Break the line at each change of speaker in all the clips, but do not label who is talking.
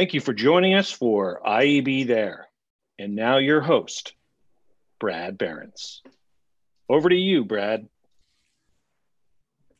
Thank you for joining us for IAB There. And now your host, Brad Berens. Over to you, Brad.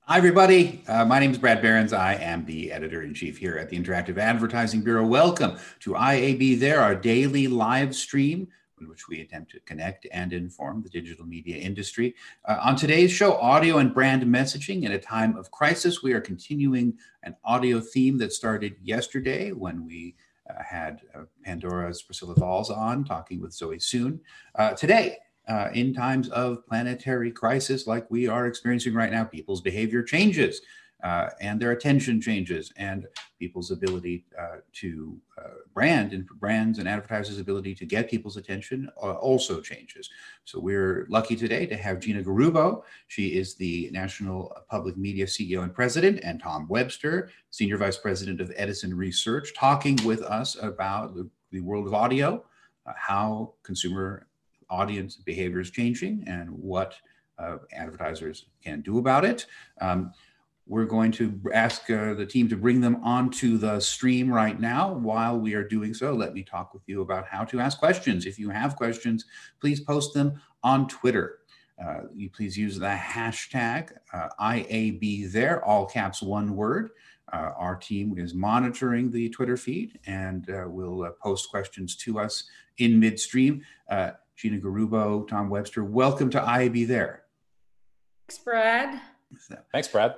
Hi, everybody. Uh, my name is Brad Berens. I am the editor in chief here at the Interactive Advertising Bureau. Welcome to IAB There, our daily live stream in which we attempt to connect and inform the digital media industry. Uh, on today's show, audio and brand messaging in a time of crisis. We are continuing an audio theme that started yesterday when we uh, had uh, Pandora's Priscilla Valls on talking with Zoe Soon. Uh, today, uh, in times of planetary crisis like we are experiencing right now, people's behavior changes uh, and their attention changes and people's ability uh, to uh, brand and brands and advertisers' ability to get people's attention uh, also changes. So we're lucky today to have Gina Garrubbo. She is the National Public Media CEO and President, and Tom Webster, Senior Vice President of Edison Research, talking with us about the, the world of audio, uh, how consumer audience behavior is changing, and what uh, advertisers can do about it. Um, we're going to ask uh, the team to bring them onto the stream right now. While we are doing so, let me talk with you about how to ask questions. If you have questions, please post them on Twitter. Uh, you please use the hashtag uh, IAB there, all caps, one word. Uh, our team is monitoring the Twitter feed and uh, will uh, post questions to us in midstream. Gina Garrubbo, Tom Webster, welcome to IAB there.
Thanks, Brad.
Thanks, Brad.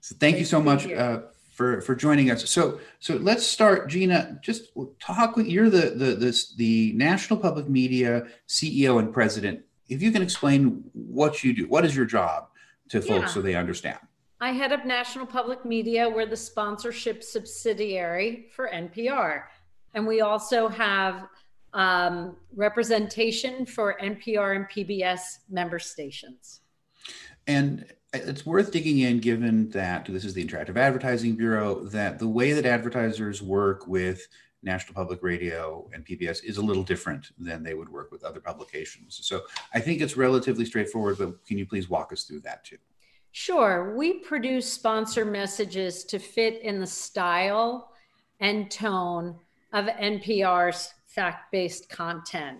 So thank Great you so much uh, for for joining us. So so let's start, Gina. Just talk. With, you're the the the, the National Public Media CEO and President. If you can explain what you do, what is your job to folks yeah. so they understand.
I head up National Public Media. We're the sponsorship subsidiary for NPR, and we also have um, representation for NPR and PBS member stations.
And it's worth digging in given that this is the Interactive Advertising Bureau, that the way that advertisers work with National Public Radio and PBS is a little different than they would work with other publications. So I think it's relatively straightforward, but can you please walk us through that too?
Sure. We produce sponsor messages to fit in the style and tone of NPR's fact based content.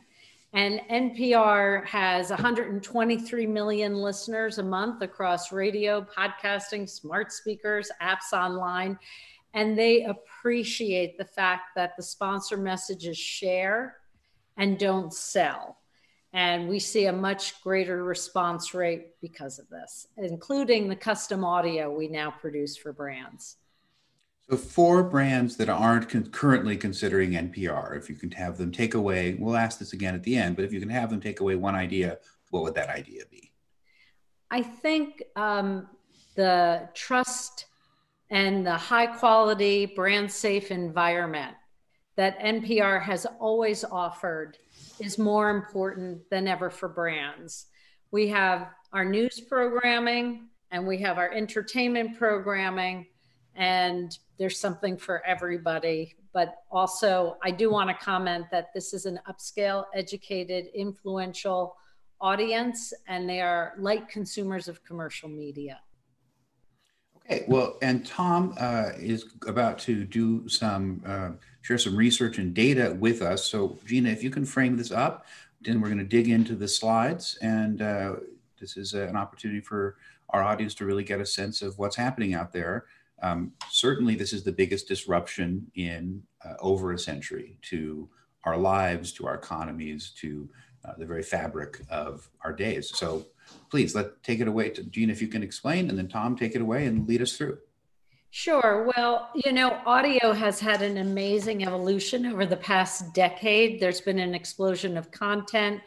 And NPR has 123 million listeners a month across radio, podcasting, smart speakers, apps online. And they appreciate the fact that the sponsor messages share and don't sell. And we see a much greater response rate because of this, including the custom audio we now produce for brands.
So, for brands that aren't con- currently considering NPR, if you can have them take away, we'll ask this again at the end, but if you can have them take away one idea, what would that idea be?
I think um, the trust and the high quality, brand safe environment that NPR has always offered is more important than ever for brands. We have our news programming and we have our entertainment programming and there's something for everybody. But also, I do want to comment that this is an upscale, educated, influential audience, and they are light consumers of commercial media.
Okay, well, and Tom uh, is about to do some, uh, share some research and data with us. So, Gina, if you can frame this up, then we're going to dig into the slides. And uh, this is an opportunity for our audience to really get a sense of what's happening out there. Um, certainly, this is the biggest disruption in uh, over a century to our lives, to our economies, to uh, the very fabric of our days. So, please let take it away, to Gene, if you can explain, and then Tom, take it away and lead us through.
Sure. Well, you know, audio has had an amazing evolution over the past decade. There's been an explosion of content,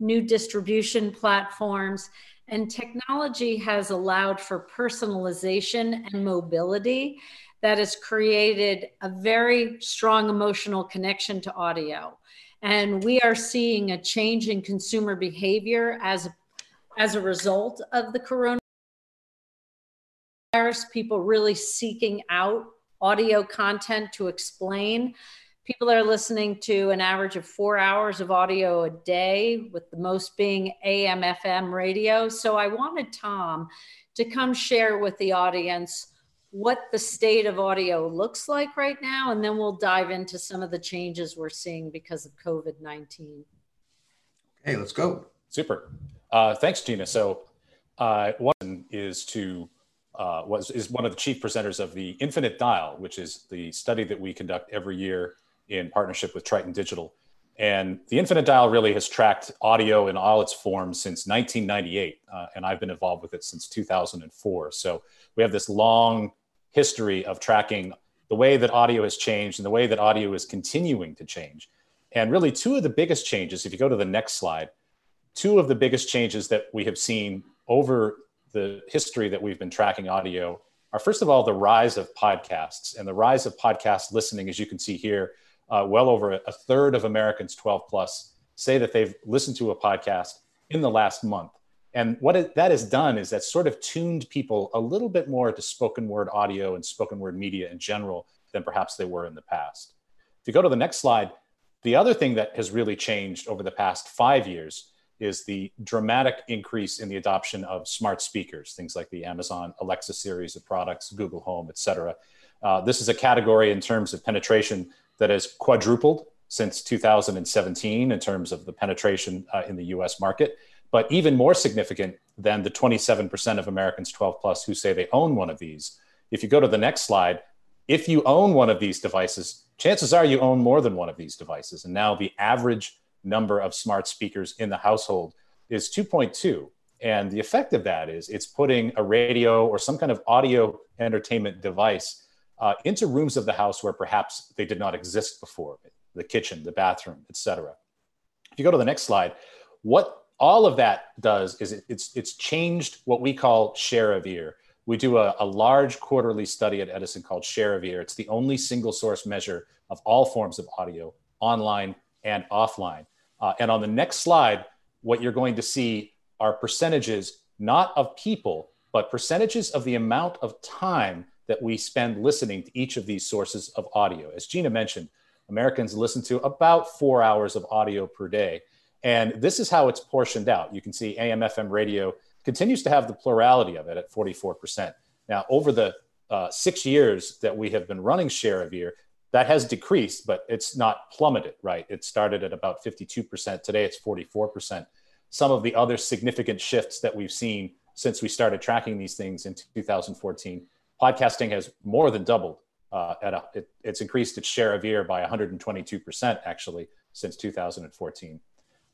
new distribution platforms, and technology has allowed for personalization and mobility that has created a very strong emotional connection to audio. And we are seeing a change in consumer behavior as, as a result of the coronavirus. People really seeking out audio content to explain people are listening to an average of four hours of audio a day, with the most being AM, FM radio. So I wanted Tom to come share with the audience what the state of audio looks like right now, and then we'll dive into some of the changes we're seeing because of COVID 19.
Okay, let's go.
Super. Uh, thanks, Gina. So, uh, one is to uh, was is one of the chief presenters of the Infinite Dial, which is the study that we conduct every year in partnership with Triton Digital. And the Infinite Dial really has tracked audio in all its forms since 1998, uh, and I've been involved with it since 2004. So we have this long history of tracking the way that audio has changed and the way that audio is continuing to change. And really, two of the biggest changes, if you go to the next slide, two of the biggest changes that we have seen over the history that we've been tracking audio are first of all the rise of podcasts and the rise of podcast listening, as you can see here uh, well over a, third of Americans 12 plus say that they've listened to a podcast in the last month. And what it, that has done is that sort of tuned people a little bit more to spoken word audio and spoken word media in general than perhaps they were in the past. If you go to the next slide, the other thing that has really changed over the past five years is the dramatic increase in the adoption of smart speakers, things like the Amazon Alexa series of products, Google Home, et cetera. Uh, this is a category in terms of penetration that has quadrupled since 2017 in terms of the penetration uh, in the US market. But even more significant than the 27% of Americans 12 plus who say they own one of these. If you go to the next slide, if you own one of these devices, chances are you own more than one of these devices. And now the average number of smart speakers in the household is 2.2. And the effect of that is it's putting a radio or some kind of audio entertainment device uh, into rooms of the house where perhaps they did not exist before the kitchen, the bathroom, etc. If you go to the next slide, what all of that does is it, it's, it's changed what we call share of ear. We do a, a large quarterly study at Edison called Share of Ear. It's the only single source measure of all forms of audio, online and offline. Uh, and on the next slide, what you're going to see are percentages not of people, but percentages of the amount of time that we spend listening to each of these sources of audio. As Gina mentioned, Americans listen to about four hours of audio per day. And this is how it's portioned out. You can see AM FM radio continues to have the plurality of it at 44%. Now, over the uh, six years that we have been running share of ear, that has decreased, but it's not plummeted, right? It started at about 52%. Today it's 44%. Some of the other significant shifts that we've seen since we started tracking these things in 2014 podcasting has more than doubled. Uh, at a, it, it's increased its share of ear by 122% actually since 2014.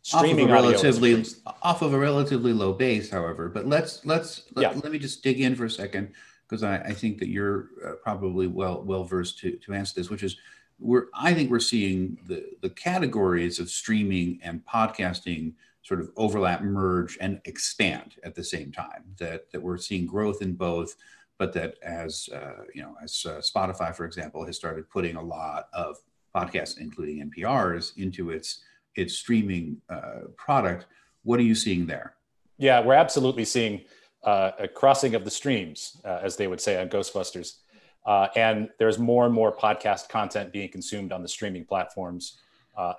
Streaming off of a relatively off of a relatively low base, however. But let's let's let, yeah. let me just dig in for a second because I, I, think that you're uh, probably well well versed to to answer this, which is we're I think we're seeing the the categories of streaming and podcasting sort of overlap, merge, and expand at the same time. That that we're seeing growth in both but that as uh, you know, as uh, Spotify, for example, has started putting a lot of podcasts, including NPRs, into its its streaming uh, product. What are you seeing there?
Yeah, we're absolutely seeing uh, a crossing of the streams, uh, as they would say on Ghostbusters. Uh, and there's more and more podcast content being consumed on the streaming platforms.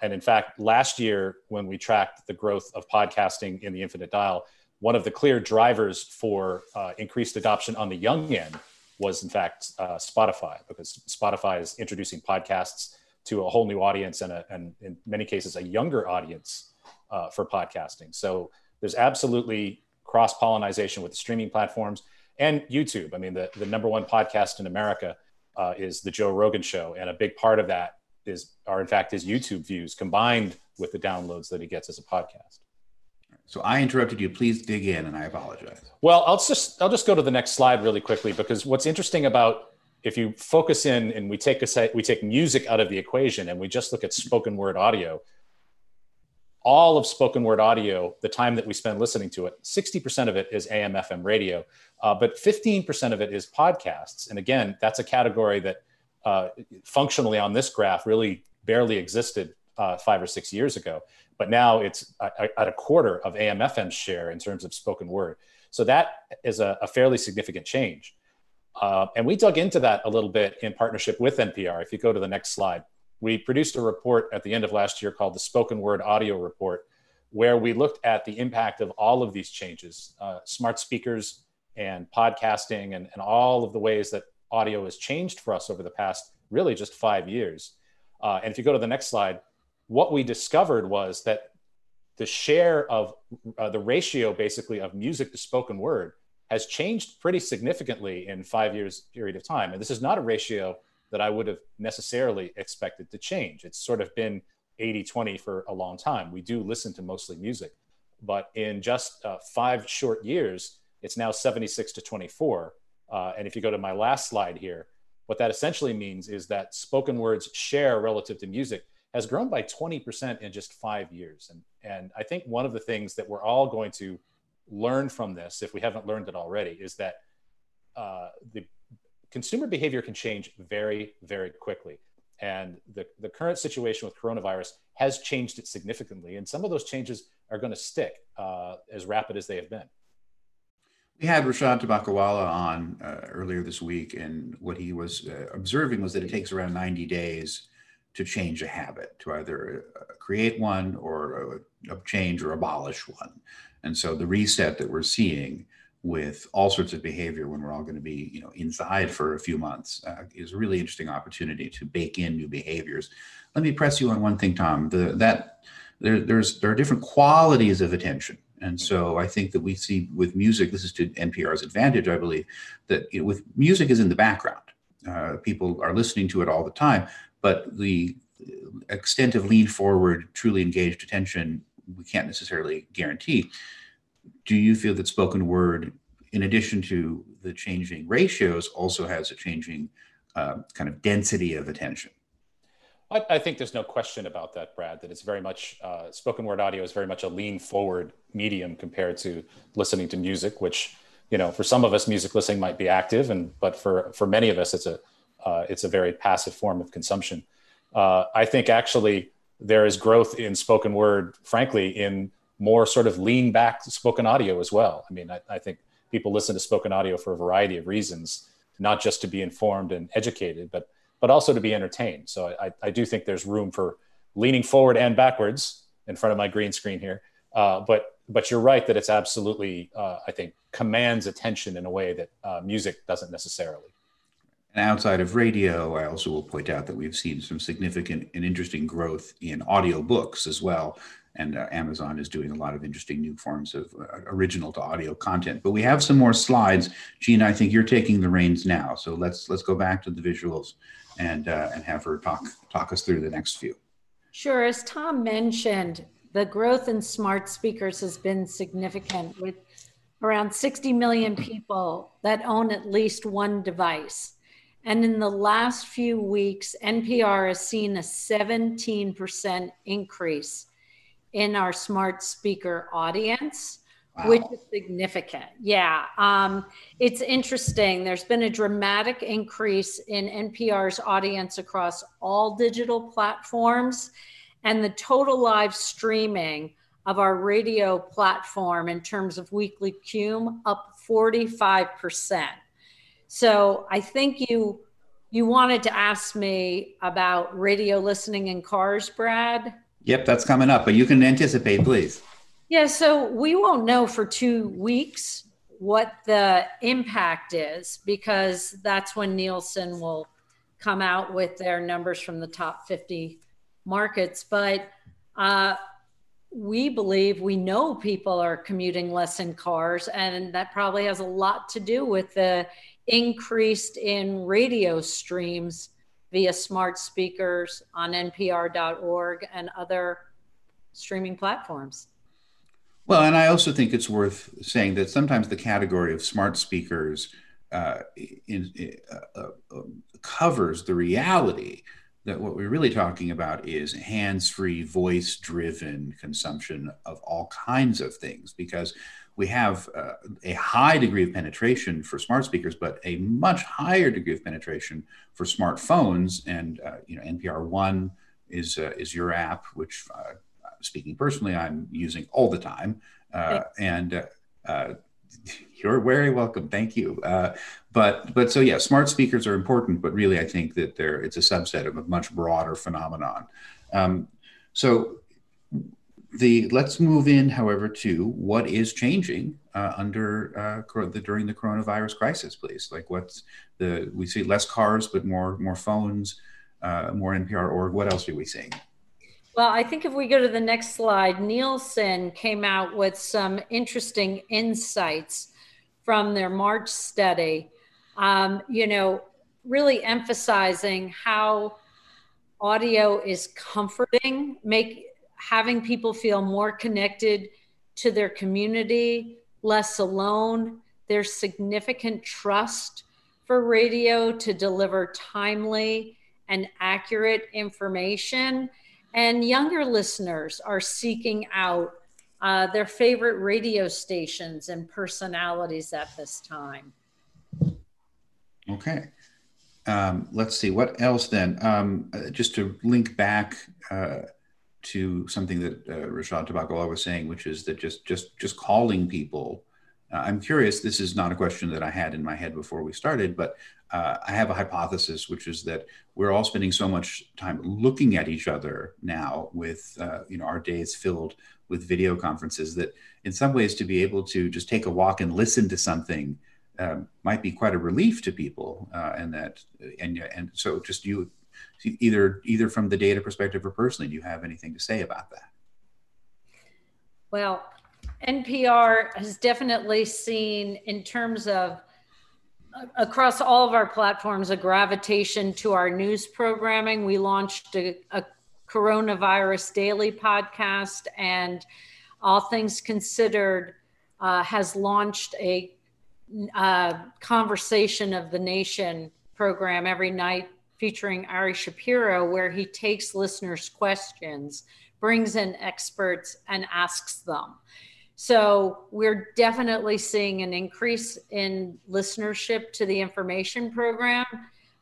and in fact, last year, when we tracked the growth of podcasting in the Infinite Dial, one of the clear drivers for uh, increased adoption on the young end was, in fact, uh, Spotify, because Spotify is introducing podcasts to a whole new audience and, a, and in many cases, a younger audience uh, for podcasting. So there's absolutely cross pollination with the streaming platforms and YouTube. I mean, the, the number one podcast in America uh, is the Joe Rogan Show, and a big part of that is are in fact his YouTube views combined with the downloads that he gets as a podcast.
So I interrupted you. Please dig in, and I apologize.
Well, I'll just I'll just go to the next slide really quickly because what's interesting about if you focus in and we take a we take music out of the equation and we just look at spoken word audio, all of spoken word audio, the time that we spend listening to it, 60% of it is AM FM radio, uh, but 15% of it is podcasts. And again, that's a category that uh, functionally on this graph really barely existed uh, five or six years ago but now it's at a quarter of AM/FM's share in terms of spoken word. So that is a, a fairly significant change. Uh, and we dug into that a little bit in partnership with NPR. If you go to the next slide, we produced a report at the end of last year called the Spoken Word Audio Report, where we looked at the impact of all of these changes uh, smart speakers and podcasting and, and all of the ways that audio has changed for us over the past really just five years. Uh, and if you go to the next slide, what we discovered was that the share of uh, the ratio basically of music to spoken word has changed pretty significantly in five years period of time. And this is not a ratio that I would have necessarily expected to change. It's sort of been 80 20 for a long time. We do listen to mostly music, but in just uh, five short years, it's now 76 to 24. Uh, and if you go to my last slide here, what that essentially means is that spoken words share relative to music has grown by 20% in just five years. And, and I think one of the things that we're all going to learn from this, if we haven't learned it already, is that uh, the consumer behavior can change very, very quickly. And the, the current situation with coronavirus has changed it significantly. And some of those changes are going to stick uh, as rapid as they have been.
We had Rishad Tobaccowala on uh, earlier this week, and what he was uh, observing was that it takes around 90 days to change a habit, to either uh, create one or change or abolish one. And so the reset that we're seeing with all sorts of behavior when we're all going to be you know inside for a few months uh, is a really interesting opportunity to bake in new behaviors. Let me press you on one thing tom. The, that there, there's there are different qualities of attention. And so i think that we see with music this is to npr's advantage i believe that you know, with music is in the background. Uh, people are listening to it all the time but the extent of lean forward truly engaged attention we can't necessarily guarantee do you feel that spoken word, in addition to the changing ratios, also has a changing uh, kind of density of attention?
I, I, think there's no question about that, Brad. That it's very much uh, spoken word audio is very much a lean forward medium compared to listening to music, which you know for some of us music listening might be active, and but for for many of us it's a uh, it's a very passive form of consumption. Uh, I think actually there is growth in spoken word, frankly, in more sort of lean back spoken audio as well. I mean, I, I, think people listen to spoken audio for a variety of reasons, not just to be informed and educated, but but also to be entertained. So I, I do think there's room for leaning forward and backwards in front of my green screen here. Uh, but but you're right that it's absolutely uh, I think commands attention in a way that uh, music doesn't necessarily.
And outside of radio, I also will point out that we've seen some significant and interesting growth in audiobooks as well and uh, Amazon is doing a lot of interesting new forms of uh, original to audio content. But we have some more slides. Gene, I think you're taking the reins now, so let's let's go back to the visuals and uh, and have her talk talk us through the next few.
Sure. As Tom mentioned, the growth in smart speakers has been significant with around 60 million people that own at least one device. And in the last few weeks, NPR has seen a 17% increase in our smart speaker audience, wow. which is significant. Yeah. Um, it's interesting. There's been a dramatic increase in NPR's audience across all digital platforms, and the total live streaming of our radio platform in terms of weekly cume up 45%. So I think you you wanted to ask me about radio listening in cars, Brad.
Yep, that's coming up, but you can anticipate, please.
Yeah, so we won't know for two weeks what the impact is because that's when Nielsen will come out with their numbers from the top 50 markets. But uh, we believe we know people are commuting less in cars, and that probably has a lot to do with the increased in radio streams via smart speakers on npr.org and other streaming platforms.
Well, and I also think it's worth saying that sometimes the category of smart speakers uh, in, uh, uh, covers the reality that what we're really talking about is hands free, voice driven consumption of all kinds of things because we have uh, a high degree of penetration for smart speakers, but a much higher degree of penetration for smartphones. And uh, you know, NPR One is uh, is your app, which, uh, speaking personally, I'm using all the time. Uh, and uh, you're very welcome. Thank you. but but so yeah, smart speakers are important, but really, I think that they're it's a subset of a much broader phenomenon. Um, so the let's move in, however, to what is changing uh, under uh, the, during the coronavirus crisis, please. Like, what's the we see less cars, but more more phones, uh, more NPR org. What else are we seeing?
Well, I think if we go to the next slide, Nielsen came out with some interesting insights from their March study. Um, you know, really emphasizing how audio is comforting, make having people feel more connected to their community, less alone. There's significant trust for radio to deliver timely and accurate information. And younger listeners are seeking out uh, their favorite radio stations and personalities at this time.
Okay. Um, let's see what else then. Um, uh, just to link back uh, to something that uh, Rishad Tobaccowala was saying, which is that just just just calling people. Uh, I'm curious. This is not a question that I had in my head before we started, but uh, I have a hypothesis, which is that we're all spending so much time looking at each other now, with uh, you know our days filled with video conferences. That in some ways, to be able to just take a walk and listen to something um, might be quite a relief to people, uh, and that and and so just you either either from the data perspective or personally, do you have anything to say about that?
Well, NPR has definitely seen in terms of across all of our platforms a gravitation to our news programming. We launched a, a coronavirus daily podcast, and All Things Considered uh, has launched a uh, conversation of the nation program every night featuring Ari Shapiro, where he takes listeners' questions, brings in experts, and asks them. So we're definitely seeing an increase in listenership to the information program.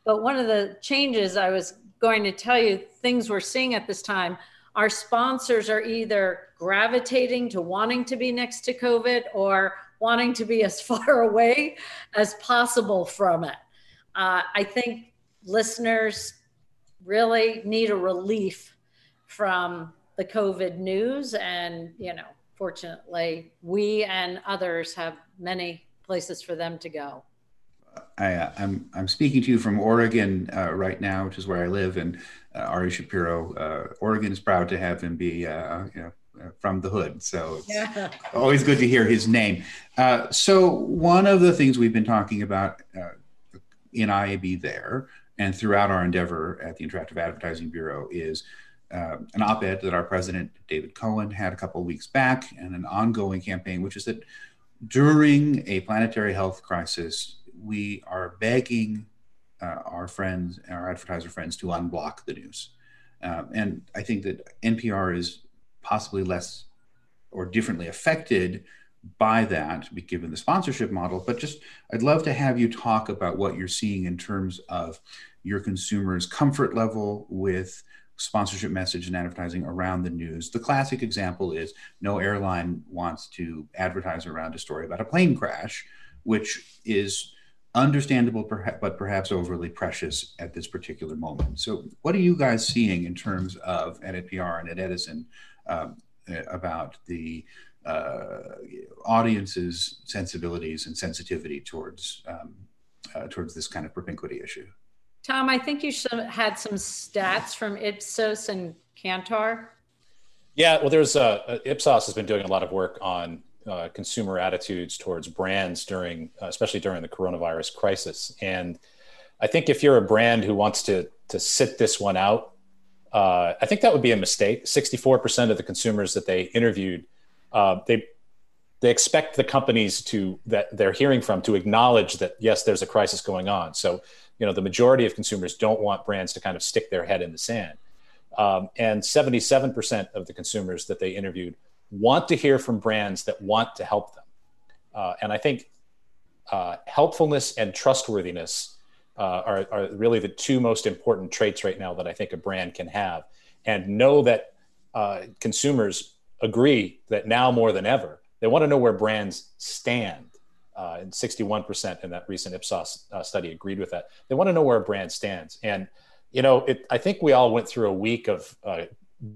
But one of the changes I was going to tell you, things we're seeing at this time, our sponsors are either gravitating to wanting to be next to COVID or wanting to be as far away as possible from it. Uh, I think listeners really need a relief from the COVID news. And, you know, fortunately, we and others have many places for them to go.
I, am I'm, I'm speaking to you from Oregon uh, right now, which is where I live, and uh, Ari Shapiro. Uh, Oregon is proud to have him be, uh, you know, uh, from the hood. So it's yeah. always good to hear his name. Uh, so one of the things we've been talking about uh, in IAB there and throughout our endeavor at the Interactive Advertising Bureau is uh, an op-ed that our president David Cohen had a couple of weeks back, and an ongoing campaign, which is that during a planetary health crisis, we are begging uh, our friends, our advertiser friends, to unblock the news. Um, and I think that NPR is possibly less or differently affected by that given the sponsorship model but just i'd love to have you talk about what you're seeing in terms of your consumers comfort level with sponsorship message and advertising around the news the classic example is no airline wants to advertise around a story about a plane crash which is understandable but perhaps overly precious at this particular moment so what are you guys seeing in terms of at npr and at edison um, about the uh, audience's sensibilities and sensitivity towards um, uh, towards this kind of propinquity issue.
Tom, I think you had some stats from Ipsos and Kantar.
Yeah, well, there's uh, uh, Ipsos has been doing a lot of work on uh, consumer attitudes towards brands during, uh, especially during the coronavirus crisis. And I think if you're a brand who wants to to sit this one out uh, I think that would be a mistake. 64% of the consumers that they interviewed, uh, they they expect the companies to that they're hearing from to acknowledge that yes, there's a crisis going on. So, you know, the majority of consumers don't want brands to kind of stick their head in the sand. Um, and 77% of the consumers that they interviewed want to hear from brands that want to help them. Uh, and I think uh, helpfulness and trustworthiness uh, are, are really the two most important traits right now that I think a brand can have. And know that uh, consumers agree that now more than ever, they want to know where brands stand. Uh, and 61% in that recent Ipsos uh, study agreed with that. They want to know where a brand stands. And, you know, it, I think we all went through a week of uh,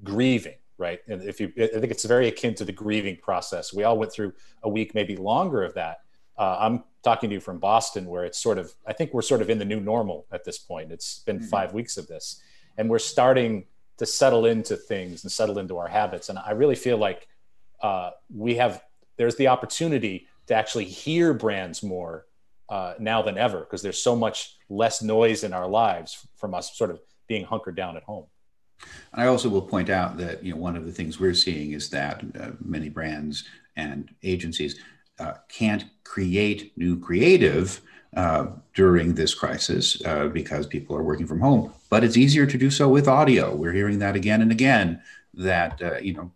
grieving, right? And if you, I think it's very akin to the grieving process. We all went through a week, maybe longer of that. Uh, I'm talking to you from Boston, where it's sort of, I think we're sort of in the new normal at this point. It's been mm-hmm. five weeks of this, and we're starting to settle into things and settle into our habits. And I really feel like uh, we have, there's the opportunity to actually hear brands more uh, now than ever because there's so much less noise in our lives from us sort of being hunkered down at home.
And I also will point out that you know one of the things we're seeing is that uh, many brands and agencies uh, can't create new creative uh, during this crisis uh, because people are working from home. But it's easier to do so with audio. We're hearing that again and again. That uh, you know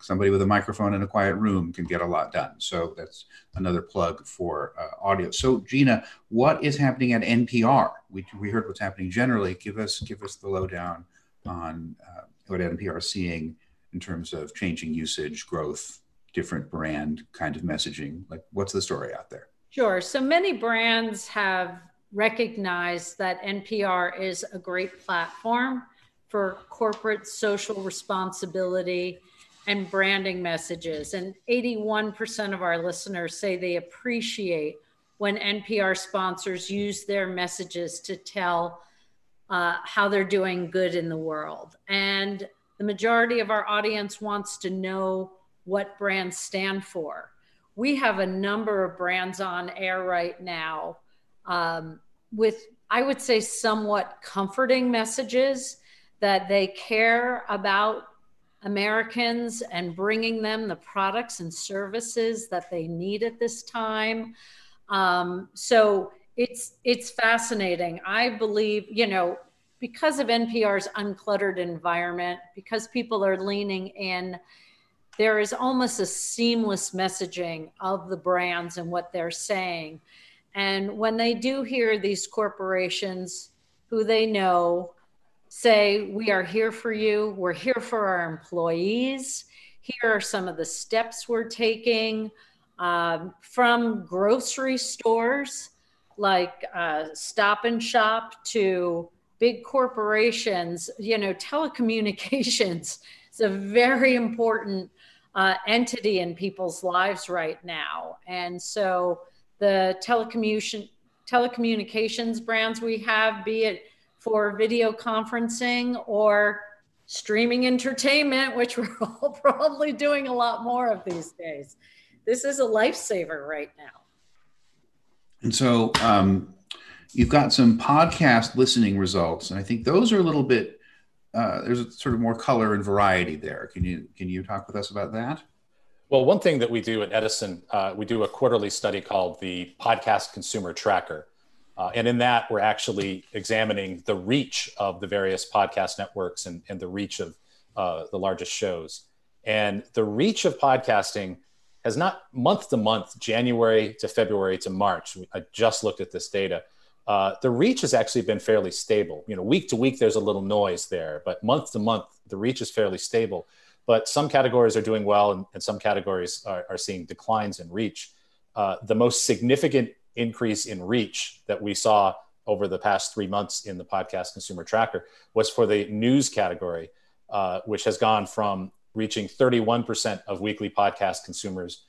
somebody with a microphone in a quiet room can get a lot done. So that's another plug for uh, audio. So Gina, what is happening at NPR? We, we heard what's happening generally. Give us give us the lowdown on uh, what NPR is seeing in terms of changing usage, growth, different brand kind of messaging. Like, what's the story out there?
Sure. So many brands have recognized that NPR is a great platform for corporate social responsibility and branding messages. And 81% of our listeners say they appreciate when NPR sponsors use their messages to tell uh, how they're doing good in the world. And the majority of our audience wants to know what brands stand for. We have a number of brands on air right now um, with, I would say, somewhat comforting messages that they care about Americans and bringing them the products and services that they need at this time. Um, so it's it's fascinating. I believe, you know, because of NPR's uncluttered environment, because people are leaning in, there is almost a seamless messaging of the brands and what they're saying. And when they do hear these corporations who they know say, We are here for you, we're here for our employees, here are some of the steps we're taking um, from grocery stores like uh, Stop and Shop to big corporations, you know, telecommunications is a very important uh, entity in people's lives right now. And so the telecommunication telecommunications brands we have, be it for video conferencing or streaming entertainment, which we're all probably doing a lot more of these days. This is a lifesaver right now.
And so um, you've got some podcast listening results, and I think those are a little bit. Uh, there's a sort of more color and variety there. Can you can you talk with us about that?
Well, one thing that we do at Edison, uh, we do a quarterly study called the Podcast Consumer Tracker, uh, and in that, we're actually examining the reach of the various podcast networks and, and the reach of uh, the largest shows. And the reach of podcasting has not month to month, January to February to March. I just looked at this data. Uh, the reach has actually been fairly stable. You know, week to week, there's a little noise there, but month to month, the reach is fairly stable. But some categories are doing well, and, and some categories are, are, seeing declines in reach. Uh, the most significant increase in reach that we saw over the past three months in the podcast consumer tracker was for the news category, uh, which has gone from reaching 31% of weekly podcast consumers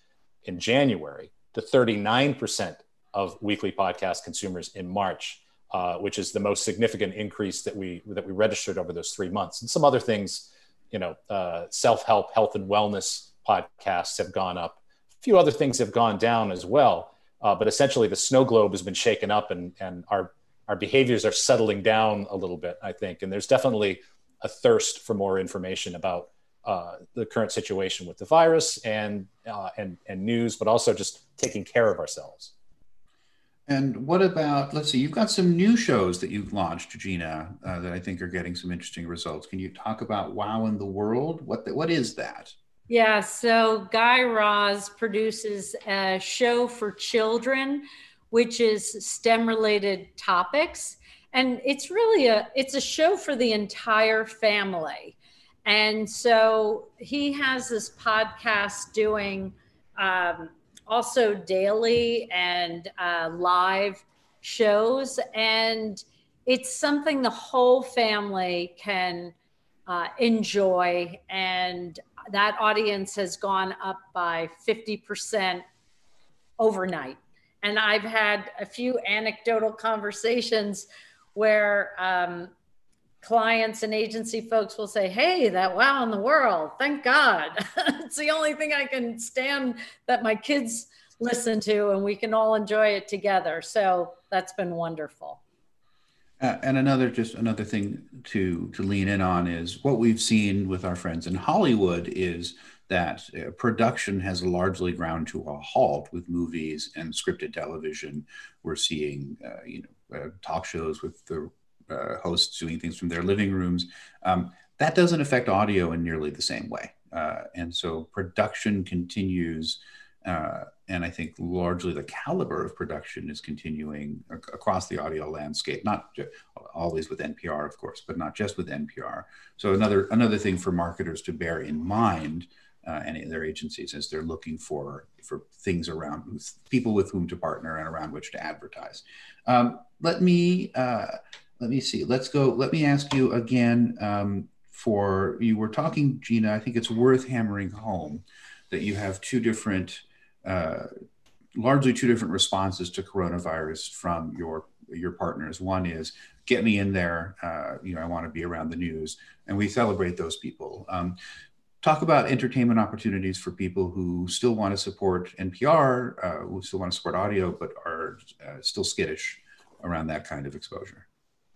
in January to 39% of weekly podcast consumers in March, uh, which is the most significant increase that we that we registered over those three months. And some other things, you know, uh, self-help, health and wellness podcasts have gone up. A few other things have gone down as well. Uh, but essentially, the snow globe has been shaken up, and and our our behaviors are settling down a little bit. I think, and there's definitely a thirst for more information about uh, the current situation with the virus and uh, and and news, but also just taking care of ourselves.
And what about, let's see, you've got some new shows that you've launched, Gina, uh, that I think are getting some interesting results. Can you talk about Wow in the World? What, the, what is that?
Yeah, so Guy Raz produces a show for children, which is STEM related topics. And it's really a it's a show for the entire family. And so he has this podcast doing um, also daily and uh, live shows. And it's something the whole family can uh, enjoy. And that audience has gone up by 50% overnight. And I've had a few anecdotal conversations where um, clients and agency folks will say, Hey, that wow in the world, thank God. it's the only thing I can stand that my kids listen to, and we can all enjoy it together. So that's been wonderful.
Uh, and another just another thing to to lean in on is what we've seen with our friends in Hollywood is that uh, production has largely ground to a halt with movies and scripted television. We're seeing uh, you know uh, talk shows with the uh, hosts doing things from their living rooms. Um, that doesn't affect audio in nearly the same way, uh, and so production continues and I think largely the caliber of production is continuing across the audio landscape, not always with NPR, of course, but not just with NPR. So another another thing for marketers to bear in mind, uh, and their agencies, as they're looking for for things around with people with whom to partner and around which to advertise. Um, let me uh, let me see. Let's go. Let me ask you again. Um, for you were talking, Gina. I think it's worth hammering home that you have two different uh, largely two different responses to coronavirus from your your partners. One is get me in there. Uh, you know, I want to be around the news, and we celebrate those people. Um, talk about entertainment opportunities for people who still want to support NPR, uh, who still want to support audio, but are uh, still skittish around that kind of exposure.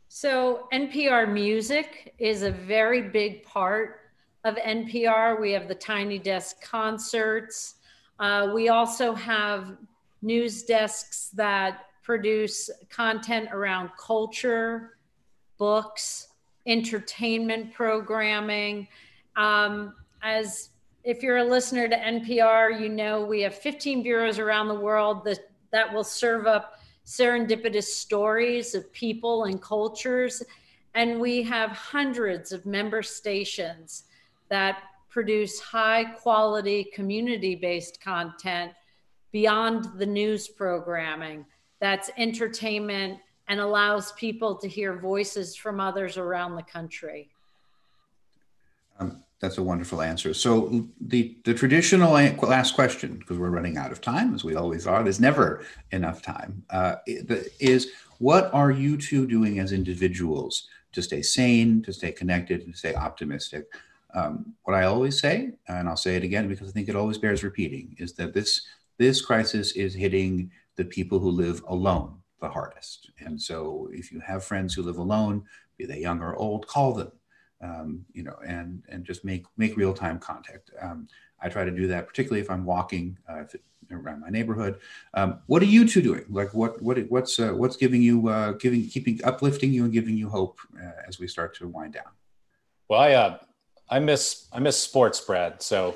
So NPR Music is a very big part of NPR. We have the Tiny Desk concerts. Uh, we also have news desks that produce content around culture, books, entertainment programming. Um, as if you're a listener to NPR, you know we have 15 bureaus around the world that, that will serve up serendipitous stories of people and cultures. And we have hundreds of member stations that produce high quality community based content beyond the news programming that's entertainment and allows people to hear voices from others around the country.
Um, that's a wonderful answer. So the the traditional last question, because we're running out of time, as we always are. There's never enough time. Uh, is what are you two doing as individuals to stay sane, to stay connected, and to stay optimistic? Um, what I always say, and I'll say it again because I think it always bears repeating, is that this this crisis is hitting the people who live alone the hardest. And so, if you have friends who live alone, be they young or old, call them. Um, you know, and and just make make real time contact. Um, I try to do that, particularly if I'm walking uh, if it, around my neighborhood. Um, what are you two doing? Like, what what what's uh, what's giving you uh, giving keeping uplifting you and giving you hope uh, as we start to wind down?
Well, I uh, I miss I miss sports, Brad. So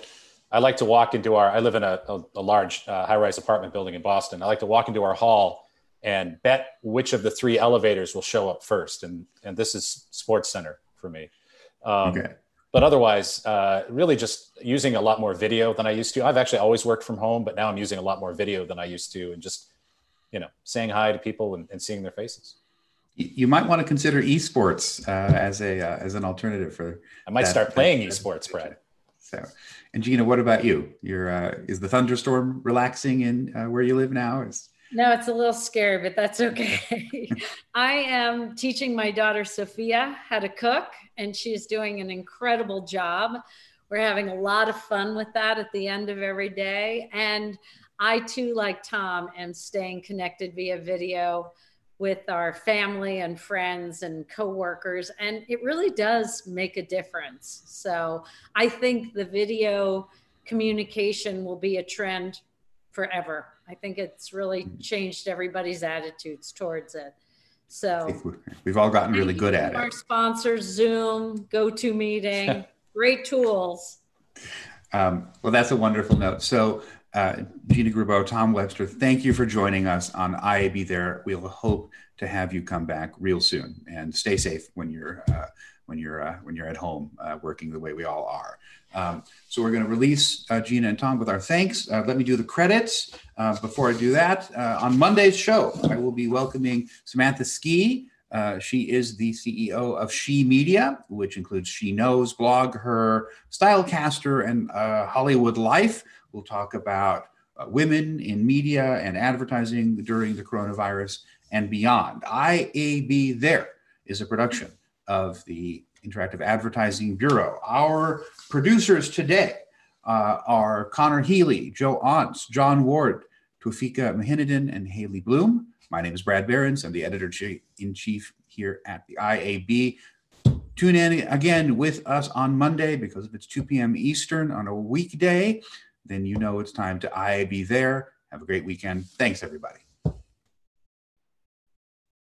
I like to walk into our. I live in a, a, a large uh, high-rise apartment building in Boston. I like to walk into our hall and bet which of the three elevators will show up first, and and this is Sports Center for me. Um, okay. But otherwise, uh, really just using a lot more video than I used to. I've actually always worked from home, but now I'm using a lot more video than I used to, and just you know saying hi to people and, and seeing their faces
you might want to consider esports uh, as a uh, as an alternative for.
I might that, start playing that, esports, Brad.
So, and Gina, what about you? You're uh, is the thunderstorm relaxing in uh, where you live now? Is
no, it's a little scary, but that's okay. I am teaching my daughter Sophia how to cook, and she's doing an incredible job. We're having a lot of fun with that at the end of every day, and I too, like Tom, am staying connected via video with our family and friends and coworkers and it really does make a difference. So i think the video communication will be a trend forever. I think it's really changed everybody's attitudes towards it. So
we've all gotten really good at
our
it. our
sponsors zoom GoToMeeting great tools.
Um, well that's a wonderful note. So uh, Gina Garrubbo, Tom Webster, thank you for joining us on IAB There. We'll hope to have you come back real soon and stay safe when you're uh, when you're uh, when you're at home uh, working the way we all are. Um, so we're going to release uh, Gina and Tom with our thanks. Uh, let me do the credits. before I do that, on Monday's show, I will be welcoming Samantha Skey Uh, she is the CEO of She Media, which includes She Knows blog, her Stylecaster, and uh, Hollywood Life. We'll talk about uh, women in media and advertising during the coronavirus and beyond. IAB There is a production of the Interactive Advertising Bureau. Our producers today uh, are Connor Healy, Joe Ontz, John Ward, Tufika Mahinadin, and Haley Bloom. My name is Brad Berens. I'm the editor in chief here at the IAB. Tune in again with us on Monday because if it's 2 p.m. Eastern on a weekday, then you know it's time to IAB there. Have a great weekend. Thanks, everybody.